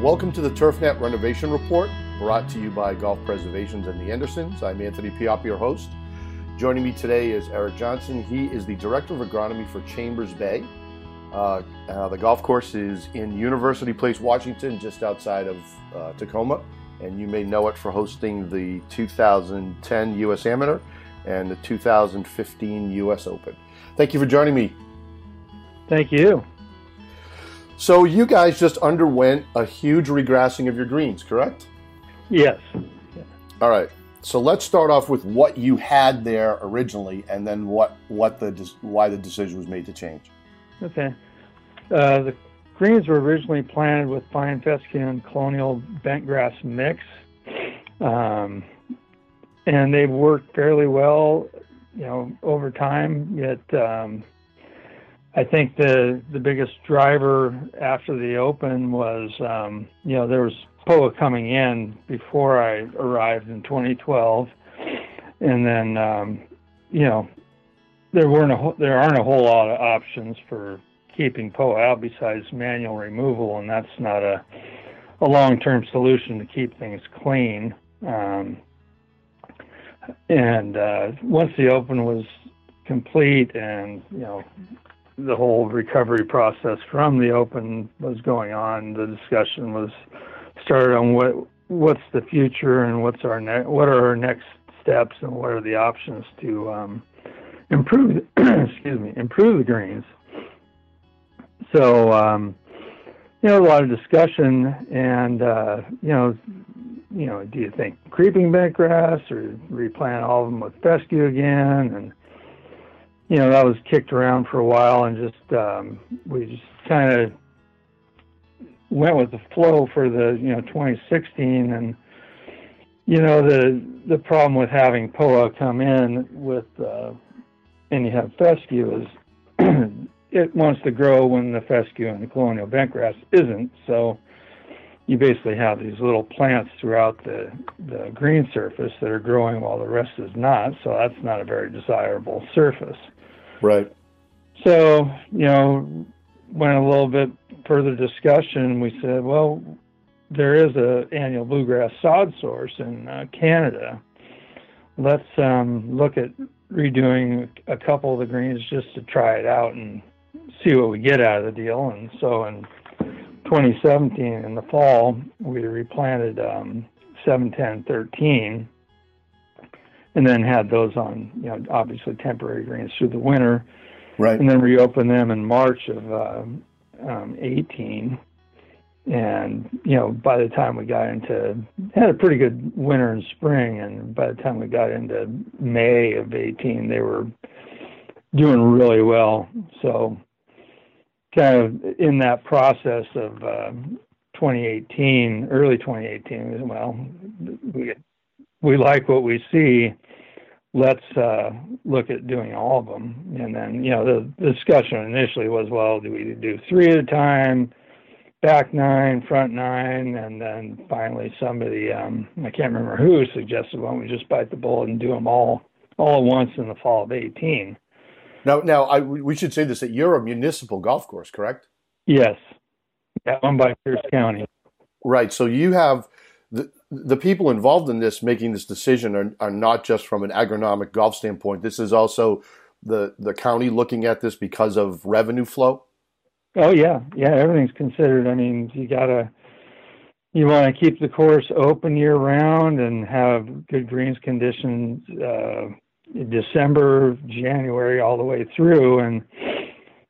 Welcome to the TurfNet Renovation Report, brought to you by Golf Preservations and the Andersons. I'm Anthony Pioppi, your host. Joining me today is Eric Johnson. He is the Director of Agronomy for Chambers Bay. Uh, uh, the golf course is in University Place, Washington, just outside of uh, Tacoma, and you may know it for hosting the 2010 U.S. Amateur and the 2015 U.S. Open. Thank you for joining me. Thank you. So you guys just underwent a huge regrassing of your greens, correct? Yes. All right. So let's start off with what you had there originally, and then what what the why the decision was made to change. Okay. Uh, the greens were originally planted with fine fescue and colonial bentgrass mix, um, and they've worked fairly well, you know, over time. Yet um, I think the the biggest driver after the Open was, um, you know, there was POA coming in before I arrived in 2012, and then, um, you know, there weren't a there aren't a whole lot of options for keeping POA out besides manual removal, and that's not a a long-term solution to keep things clean. Um, and uh, once the Open was complete, and you know the whole recovery process from the open was going on. The discussion was started on what what's the future and what's our ne- what are our next steps and what are the options to um, improve excuse me improve the greens. So um, you know a lot of discussion and uh, you know you know do you think creeping bentgrass or replant all of them with fescue again and you know that was kicked around for a while and just um, we just kind of went with the flow for the you know 2016 and you know the the problem with having POA come in with uh, and you have fescue is it wants to grow when the fescue and the colonial bentgrass isn't. So you basically have these little plants throughout the the green surface that are growing while the rest is not. So that's not a very desirable surface Right. So, you know, went a little bit further discussion. We said, well, there is a annual bluegrass sod source in uh, Canada. Let's um, look at redoing a couple of the greens just to try it out and see what we get out of the deal. And so in 2017, in the fall, we replanted um, 71013 and then had those on, you know, obviously temporary greens through the winter. Right. And then reopened them in March of uh, um, 18. And, you know, by the time we got into, had a pretty good winter and spring. And by the time we got into May of 18, they were doing really well. So, kind of in that process of uh, 2018, early 2018, well, we we like what we see. Let's uh, look at doing all of them. And then, you know, the, the discussion initially was, well, do we do three at a time, back nine, front nine, and then finally somebody, um, I can't remember who suggested, why don't we just bite the bullet and do them all all at once in the fall of 18. Now, now I, we should say this that you're a municipal golf course, correct? Yes, yeah, one by Pierce County. Right. So you have the the people involved in this making this decision are, are not just from an agronomic golf standpoint. This is also the the county looking at this because of revenue flow. Oh yeah, yeah. Everything's considered. I mean, you gotta you want to keep the course open year round and have good greens conditions uh, December, January, all the way through. And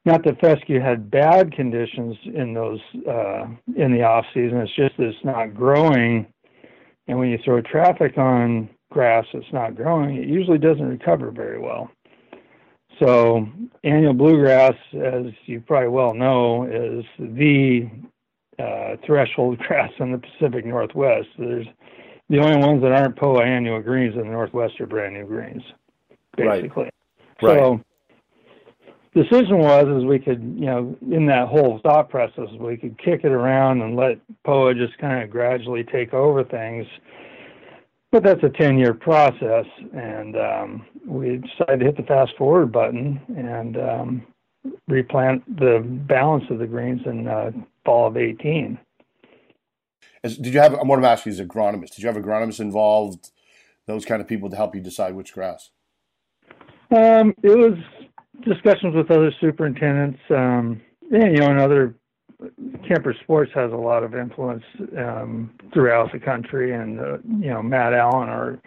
not that fescue had bad conditions in those uh, in the off season. It's just that it's not growing and when you throw traffic on grass that's not growing, it usually doesn't recover very well. So, annual bluegrass, as you probably well know, is the uh, threshold grass in the Pacific Northwest. There's the only ones that aren't POA annua greens in the Northwest are brand new greens, basically. Right. So, decision was is we could, you know, in that whole thought process, we could kick it around and let POA just kind of gradually take over things. But that's a 10 year process. And um, we decided to hit the fast forward button and um, replant the balance of the greens in uh, fall of 18. As, did you have? I want to ask you as agronomist. Did you have agronomists involved? Those kind of people to help you decide which grass. Um, it was discussions with other superintendents. Um, yeah, you know, and other Kemper Sports has a lot of influence um, throughout the country, and uh, you know, Matt Allen, our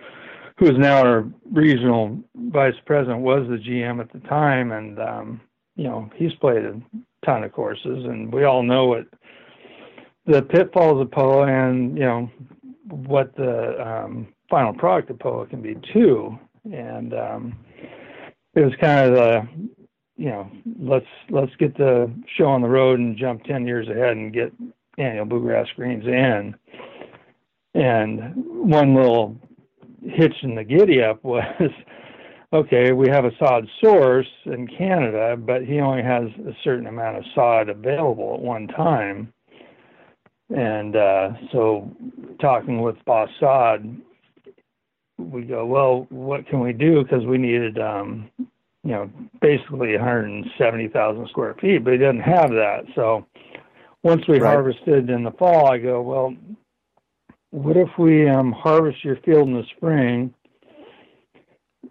who is now our regional vice president, was the GM at the time, and um, you know, he's played a ton of courses, and we all know what the pitfalls of POA, and you know what the um, final product of POA can be too. And um, it was kind of the you know let's let's get the show on the road and jump ten years ahead and get annual bluegrass greens in. And one little hitch in the giddy up was okay, we have a sod source in Canada, but he only has a certain amount of sod available at one time. And uh, so, talking with Boss Sod, we go, well, what can we do? Because we needed, um, you know, basically 170,000 square feet, but he didn't have that. So, once we right. harvested in the fall, I go, well, what if we um, harvest your field in the spring?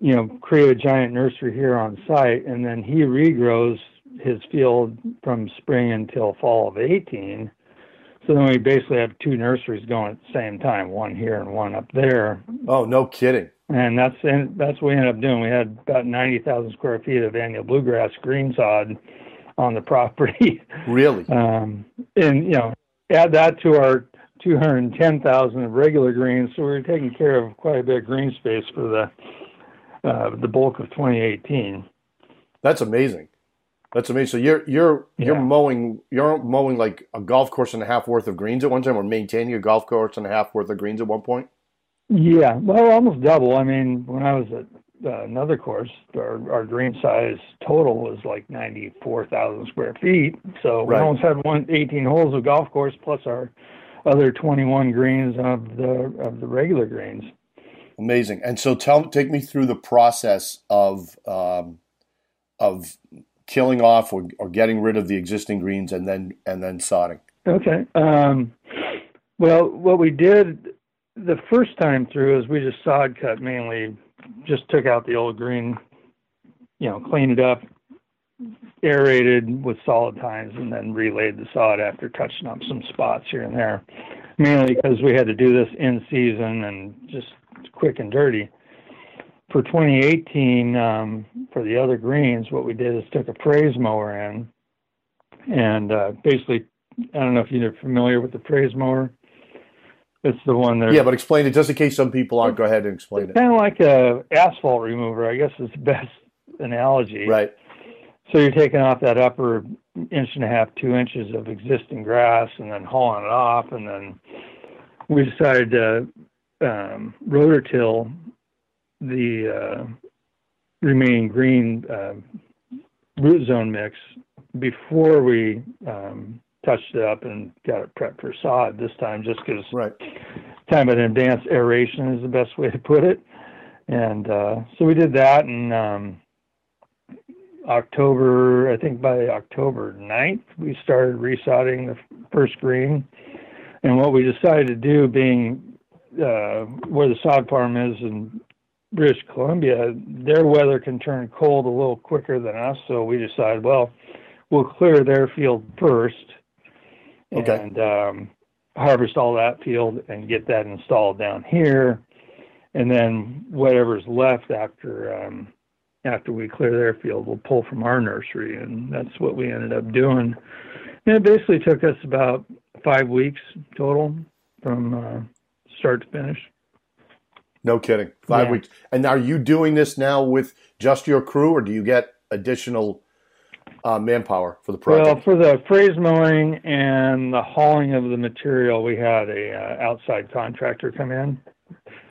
You know, create a giant nursery here on site, and then he regrows his field from spring until fall of 18 so then we basically have two nurseries going at the same time, one here and one up there. Oh, no kidding. And that's and that's what we ended up doing. We had about ninety thousand square feet of annual bluegrass green sod on the property. Really? Um, and you know, add that to our two hundred ten thousand of regular greens, so we were taking care of quite a bit of green space for the uh, the bulk of 2018. That's amazing. That's amazing. So you're you're yeah. you're mowing you're mowing like a golf course and a half worth of greens at one time, or maintaining a golf course and a half worth of greens at one point. Yeah, well, almost double. I mean, when I was at uh, another course, our, our green size total was like ninety four thousand square feet. So right. we almost had one 18 holes of golf course plus our other twenty one greens of the of the regular greens. Amazing. And so, tell take me through the process of um, of killing off or, or getting rid of the existing greens and then and then sodding? Okay. Um, well, what we did the first time through is we just sod cut mainly, just took out the old green, you know, cleaned it up, aerated with solid tines, and then relayed the sod after touching up some spots here and there. Mainly because we had to do this in season and just quick and dirty for 2018, um, for the other greens, what we did is took a fraise mower in, and uh, basically, I don't know if you're familiar with the fraise mower. It's the one that. Yeah, but explain it just in case some people aren't. Go ahead and explain it. Kind of like a asphalt remover, I guess is the best analogy. Right. So you're taking off that upper inch and a half, two inches of existing grass, and then hauling it off, and then we decided to um, rototill the uh, remaining green uh, root zone mix before we um, touched it up and got it prepped for sod this time, just because right. time of advanced aeration is the best way to put it. And uh, so we did that in um, October, I think by October 9th, we started resodding the first green. And what we decided to do, being uh, where the sod farm is in British Columbia, their weather can turn cold a little quicker than us. So we decided, well, we'll clear their field first okay. and um, harvest all that field and get that installed down here. And then whatever's left after um, after we clear their field, we'll pull from our nursery, and that's what we ended up doing. And it basically took us about five weeks total from uh, start to finish. No kidding. Five yeah. weeks. And are you doing this now with just your crew, or do you get additional uh, manpower for the project? Well, for the fraise mowing and the hauling of the material, we had a uh, outside contractor come in.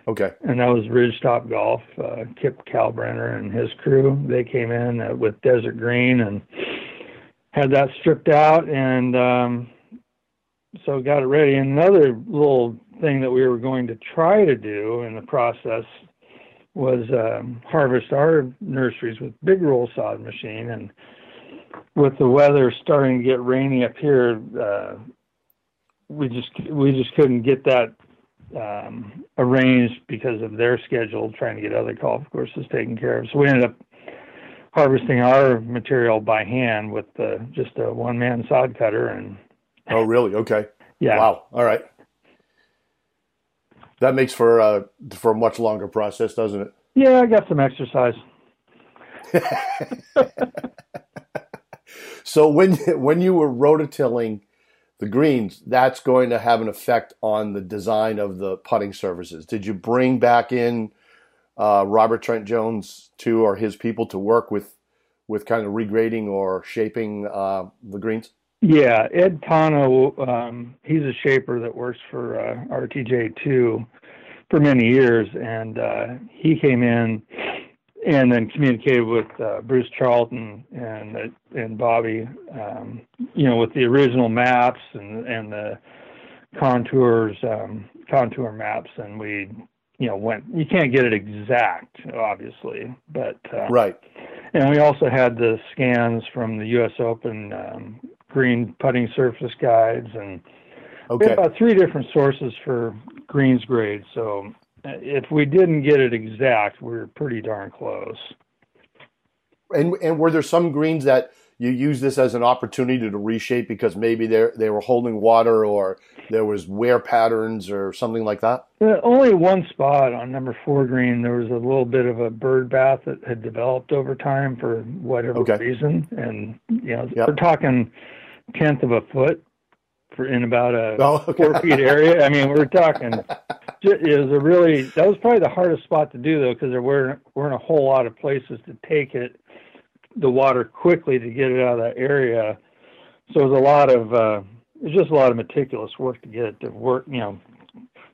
Okay. And that was Ridgetop Golf, uh, Kip Kalbrenner and his crew. They came in uh, with Desert Green and had that stripped out, and um, so got it ready. Another little thing that we were going to try to do in the process was um, harvest our nurseries with big roll sod machine and with the weather starting to get rainy up here uh, we just we just couldn't get that um, arranged because of their schedule, trying to get other golf courses taken care of. So we ended up harvesting our material by hand with uh, just a one man sod cutter and. Oh, really? Okay. Yeah. Wow. All right. That makes for uh, for a much longer process, doesn't it? Yeah, I got some exercise. so when when you were rototilling the greens, that's going to have an effect on the design of the putting surfaces. Did you bring back in uh, Robert Trent Jones II, or his people to work with with kind of regrading or shaping uh, the greens? Yeah, Ed Tano, um, he's a shaper that works for uh, RTJ2 for many years, and uh, he came in and then communicated with uh, Bruce Charlton and uh, and Bobby, um, you know, with the original maps and and the contours, um, contour maps, and we, you know, went. You can't get it exact, obviously, but uh, right. And we also had the scans from the U.S. Open um, green putting surface guides, and okay. we had about three different sources for greens grade. So if we didn't get it exact, we are pretty darn close. And and were there some greens that you used this as an opportunity to reshape because maybe they they were holding water or there was wear patterns or something like that? Uh, only one spot on number four green. There was a little bit of a bird bath that had developed over time for whatever okay. reason, and you know yep. we're talking tenth of a foot for in about a oh, okay. four feet area. I mean, we're talking. It was a really that was probably the hardest spot to do though because there weren't weren't a whole lot of places to take it the water quickly to get it out of that area. So it was a lot of uh, it was just a lot of meticulous work to get it to work. You know,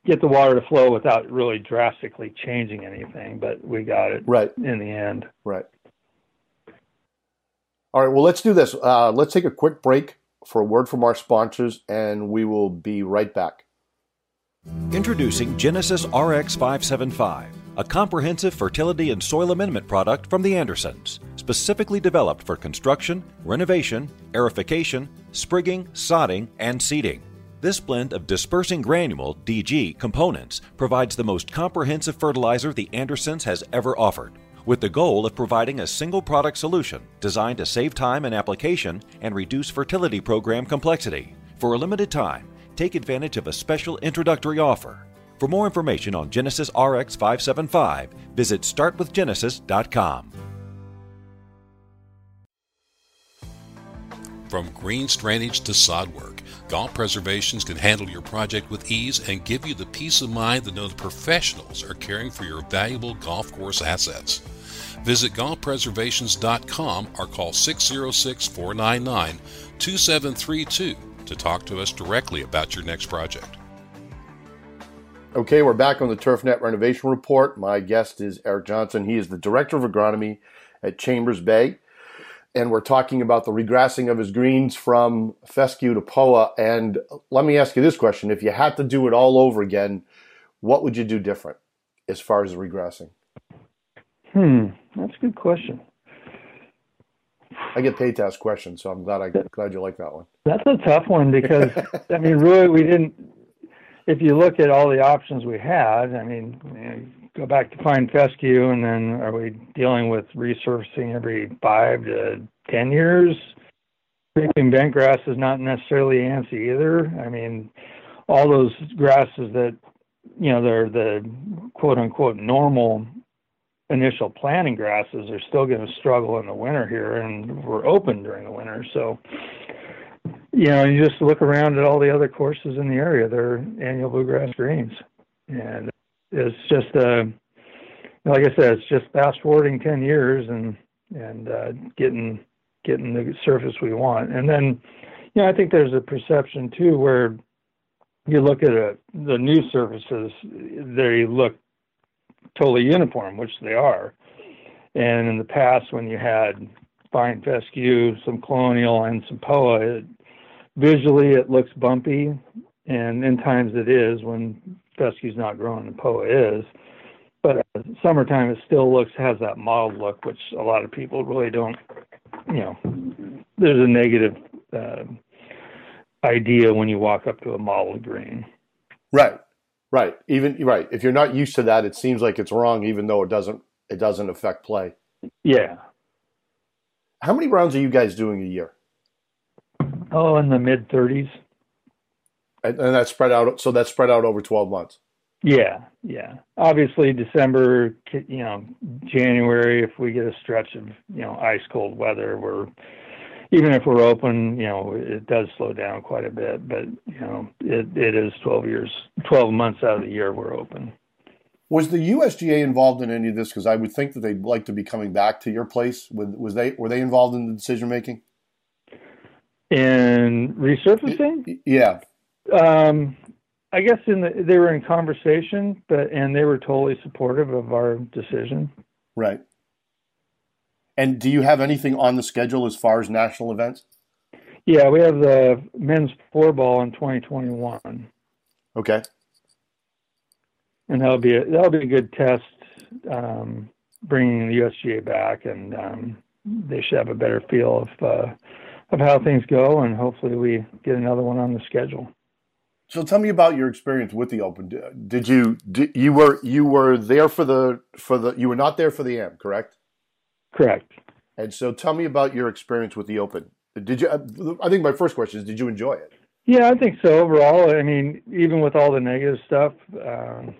get the water to flow without really drastically changing anything. But we got it right in the end. Right. All right. Well, let's do this. Uh, let's take a quick break for a word from our sponsors, and we will be right back. Introducing Genesis RX 575, a comprehensive fertility and soil amendment product from the Andersons, specifically developed for construction, renovation, aerification, sprigging, sodding, and seeding. This blend of dispersing granule DG components provides the most comprehensive fertilizer the Andersons has ever offered with the goal of providing a single product solution designed to save time in application and reduce fertility program complexity. For a limited time, take advantage of a special introductory offer. For more information on Genesis RX 575, visit startwithgenesis.com. From green drainage to sod work, Golf Preservations can handle your project with ease and give you the peace of mind to know the professionals are caring for your valuable golf course assets. Visit golfpreservations.com or call 606 499 2732 to talk to us directly about your next project. Okay, we're back on the TurfNet Renovation Report. My guest is Eric Johnson. He is the Director of Agronomy at Chambers Bay. And we're talking about the regrassing of his greens from fescue to POA. And let me ask you this question. If you had to do it all over again, what would you do different as far as regrassing? Hmm, that's a good question. I get paid to ask questions, so I'm glad I glad you like that one. That's a tough one because I mean, really, we didn't. If you look at all the options we had, I mean, you know, go back to fine fescue, and then are we dealing with resurfacing every five to ten years? Creeping bent grass is not necessarily ANSI either. I mean, all those grasses that you know they're the quote unquote normal initial planting grasses are still going to struggle in the winter here, and we're open during the winter. So, you know, you just look around at all the other courses in the area; they're annual bluegrass greens, and it's just, uh, like I said, it's just fast forwarding ten years and and uh, getting getting the surface we want. And then, you know, I think there's a perception too where you look at a, the new surfaces, they look totally uniform, which they are. And in the past, when you had fine fescue, some colonial, and some poa, it, visually it looks bumpy, and in times it is when fescue's not growing and poa is. But uh, summertime, it still looks has that mild look, which a lot of people really don't. You know, there's a negative uh, idea when you walk up to a model green. Right. Right. Even right. If you're not used to that, it seems like it's wrong, even though it doesn't. It doesn't affect play. Yeah. How many rounds are you guys doing a year? Oh, in the mid thirties. And, and that's spread out. So that's spread out over twelve months. Yeah, yeah. Obviously, December, you know, January. If we get a stretch of you know ice cold weather, we're even if we're open, you know, it does slow down quite a bit. But you know, it it is twelve years, twelve months out of the year we're open. Was the USGA involved in any of this? Because I would think that they'd like to be coming back to your place. Was they were they involved in the decision making? In resurfacing? Yeah. Um, I guess in the, they were in conversation, but and they were totally supportive of our decision. Right. And do you have anything on the schedule as far as national events? Yeah, we have the men's Four-Ball in 2021. Okay. And that'll be a, that'll be a good test, um, bringing the USGA back, and um, they should have a better feel of uh, of how things go, and hopefully we get another one on the schedule. So tell me about your experience with the Open. Did you did, you were you were there for the for the you were not there for the AM, correct? Correct. And so tell me about your experience with the Open. Did you? I think my first question is, did you enjoy it? Yeah, I think so. Overall, I mean, even with all the negative stuff, um,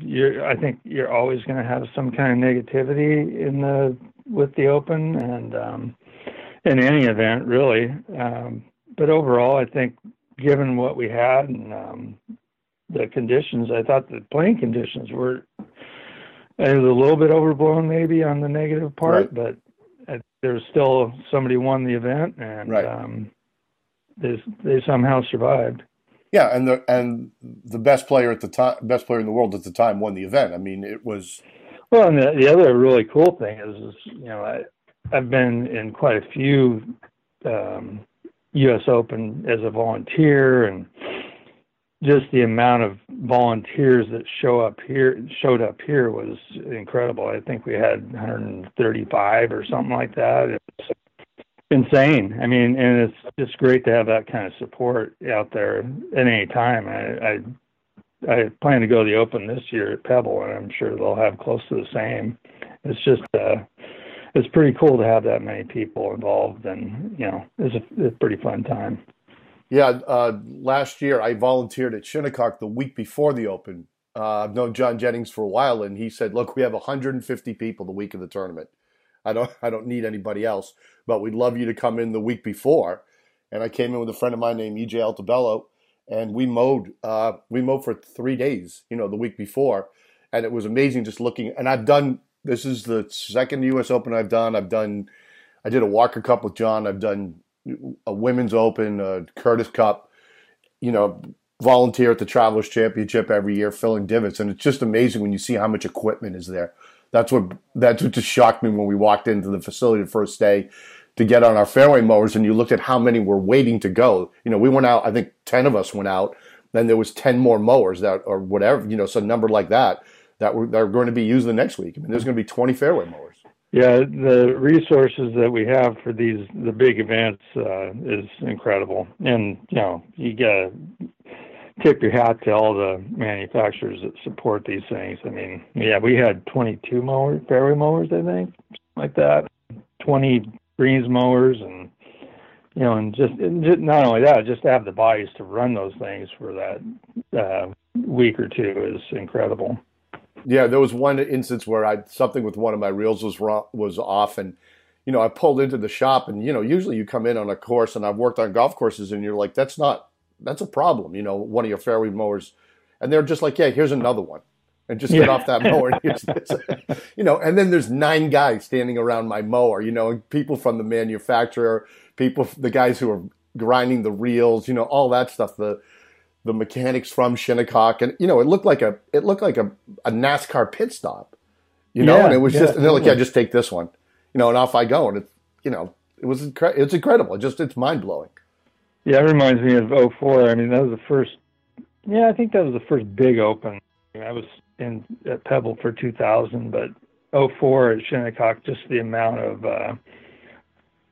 you're, I think you're always going to have some kind of negativity in the with the Open and um, in any event, really. Um, but overall, I think given what we had and um, the conditions, I thought the playing conditions were it was a little bit overblown maybe on the negative part, right. but there's still somebody won the event and right. um, they they somehow survived. Yeah, and the and the best player at the time, best player in the world at the time, won the event. I mean, it was. Well, and the, the other really cool thing is, is you know, I I've been in quite a few um, U.S. Open as a volunteer, and just the amount of volunteers that show up here showed up here was incredible. I think we had 135 or something like that. It's insane. I mean, and it's just great to have that kind of support out there at any time. I, I I plan to go to the Open this year at Pebble, and I'm sure they'll have close to the same. It's just uh, it's pretty cool to have that many people involved, and you know, it's a, it's a pretty fun time. Yeah, uh, last year I volunteered at Shinnecock the week before the Open. Uh, I've known Jon Jennings for a while, and he said, "Look, we have 150 people the week of the tournament. I don't, I don't need anybody else, but we'd love you to come in the week before." And I came in with a friend of mine named EJ Altabello, and we mowed. Uh, we mowed for three days, you know, the week before, and it was amazing just looking. And I've done this is the second U.S. Open I've done. I've done, I did a Walker Cup with John. I've done a Women's Open, a Curtis Cup. You know, volunteer at the Travelers Championship every year, filling divots, and it's just amazing when you see how much equipment is there. That's what that's what just shocked me when we walked into the facility the first day to get on our fairway mowers, and you looked at how many were waiting to go. You know, we went out. I think ten of us went out. Then there was ten more mowers that, or whatever, you know, some number like that that were that are going to be used the next week. I mean, there's going to be 20 fairway mowers. Yeah, the resources that we have for these the big events uh, is incredible, and you know you gotta tip your hat to all the manufacturers that support these things. I mean, yeah, we had 22 mower fairway mowers, I think, like that, 20 greens mowers, and you know, and just, and just not only that, just to have the bodies to run those things for that uh, week or two is incredible. Yeah, there was one instance where I something with one of my reels was wrong, was off, and you know I pulled into the shop, and you know usually you come in on a course, and I've worked on golf courses, and you're like, that's not that's a problem, you know, one of your fairway mowers, and they're just like, yeah, here's another one, and just yeah. get off that mower, you know, and then there's nine guys standing around my mower, you know, people from the manufacturer, people, the guys who are grinding the reels, you know, all that stuff, the the mechanics from Shinnecock, and you know, it looked like a it looked like a, a NASCAR pit stop, you know, yeah, and it was yeah, just and they're like, yeah, just take this one, you know, and off I go, and it's you know, it was incre- it's incredible, it just it's mind blowing. Yeah, it reminds me of 04. I mean, that was the first. Yeah, I think that was the first big open. I was in at Pebble for 2000, but 04 at Shinnecock, just the amount of uh,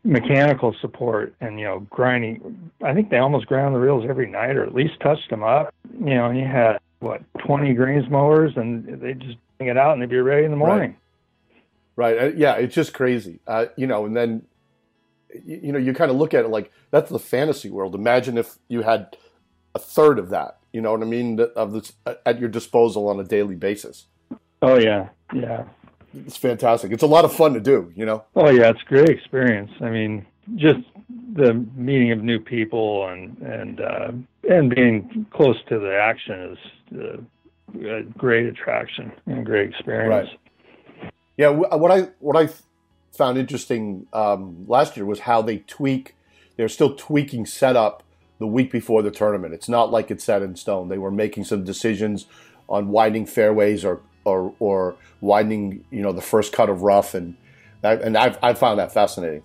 mechanical support and you know grinding. I think they almost ground the reels every night, or at least touched them up. You know, and you had what 20 greens mowers, and they just bring it out and they'd be ready in the morning. Right. right. Uh, yeah, it's just crazy. Uh, you know, and then you, you know you kind of look at it like that's the fantasy world. Imagine if you had a third of that. You know what I mean? Of this at your disposal on a daily basis. Oh yeah, yeah. It's fantastic. It's a lot of fun to do. You know. Oh yeah, it's a great experience. I mean, just the meeting of new people and and uh, and being close to the action is uh, a great attraction and a great experience. Right. Yeah, what I what I found interesting um, last year was how they tweak. They're still tweaking setup the week before the tournament. It's not like it's set in stone. They were making some decisions on widening fairways or or, or widening, you know, the first cut of rough, and that, and I've I found that fascinating.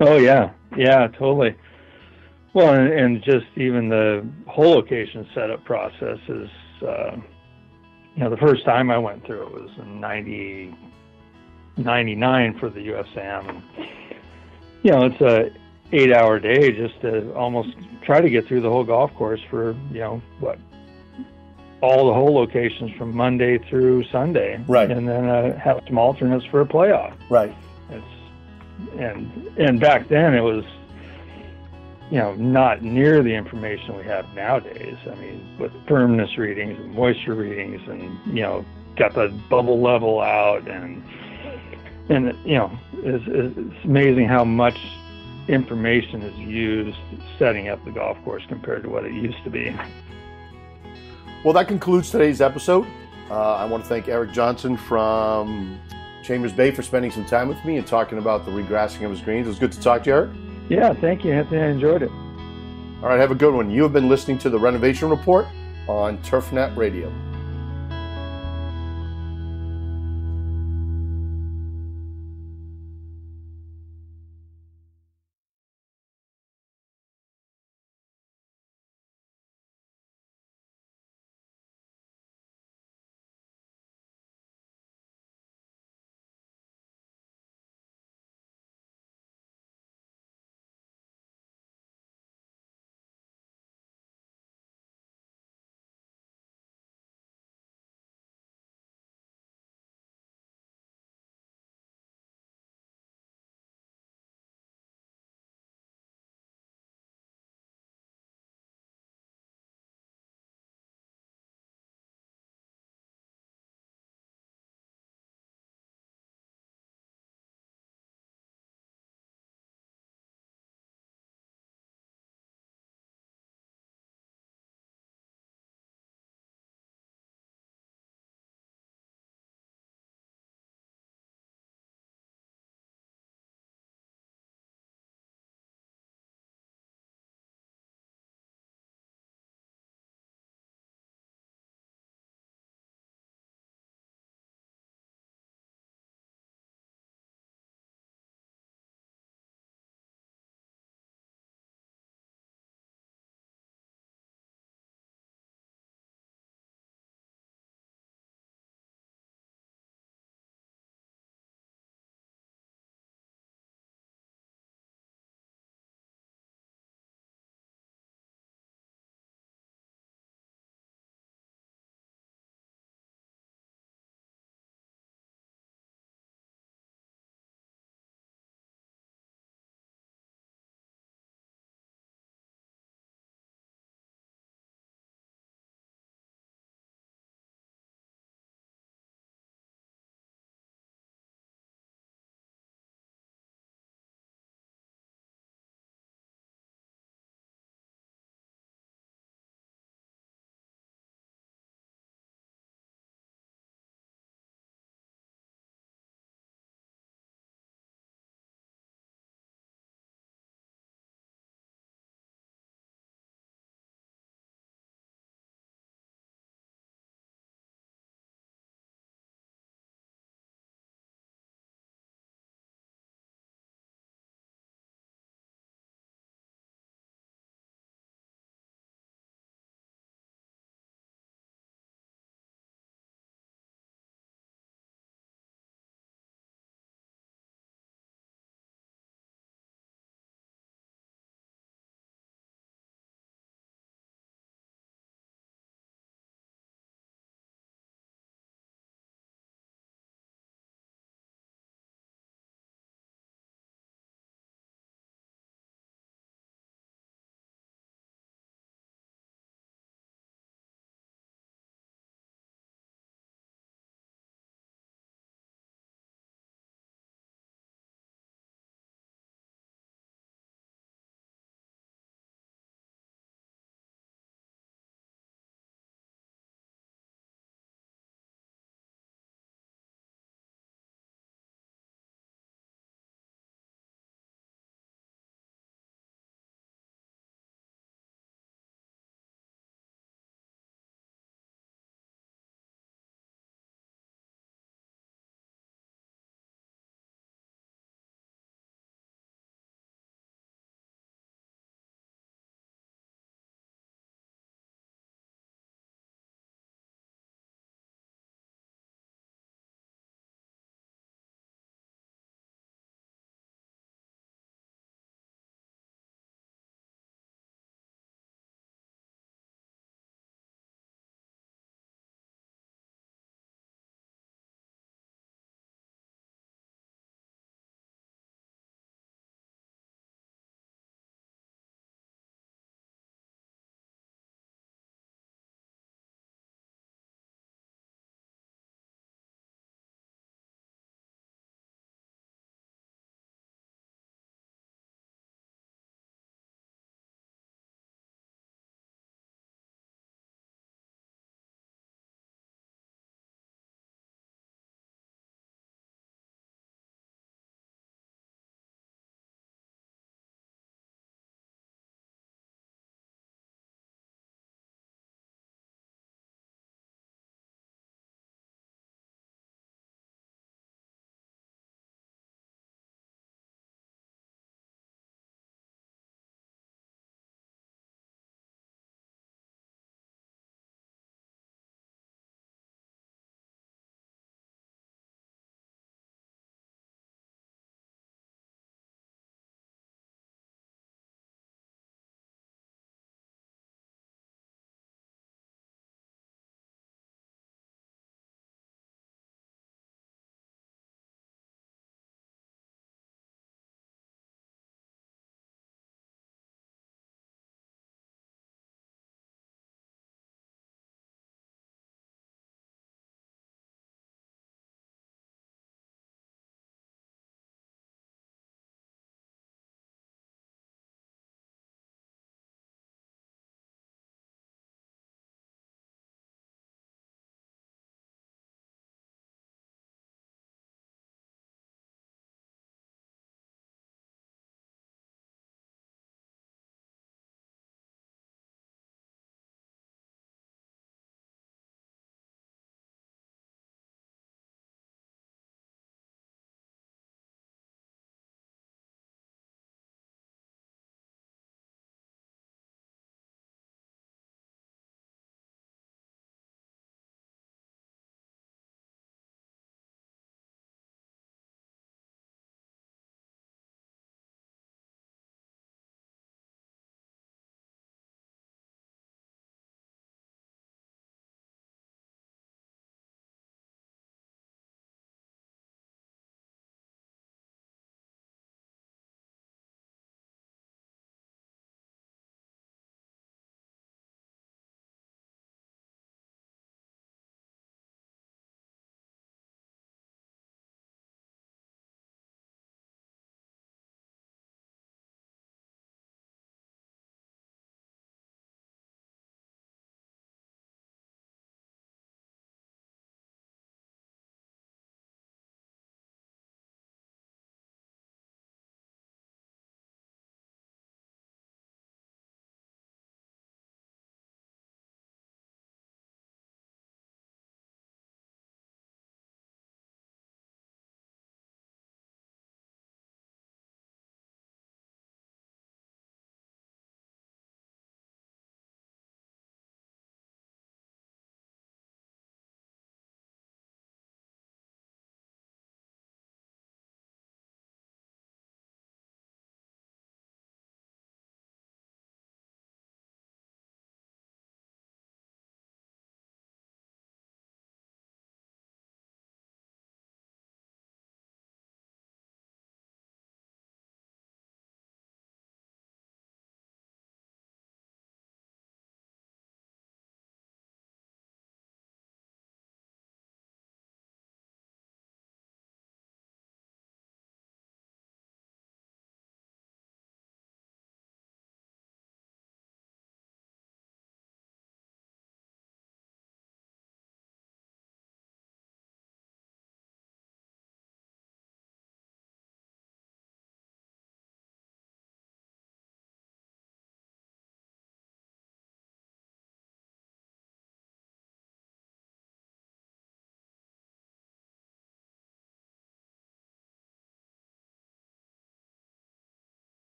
Oh yeah, yeah, totally. Well, and, and just even the hole location setup process is, uh, you know, the first time I went through it was in 90, 99 for the USAM. And, you know, it's a eight hour day just to almost try to get through the whole golf course for, you know, what, all the hole locations from Monday through Sunday. Right. And then uh, have some alternates for a playoff. Right. It's, and, and back then it was, you know, not near the information we have nowadays. I mean, with firmness readings and moisture readings and, you know, got the bubble level out and, and you know, it's, it's amazing how much information is used setting up the golf course compared to what it used to be. Well, that concludes today's episode. Uh, I want to thank Eric Johnson from Chambers Bay for spending some time with me and talking about the regrassing of his greens. It was good to talk to you, Eric. Yeah, thank you, Anthony. I enjoyed it. All right, have a good one. You have been listening to the Renovation Report on TurfNet Radio.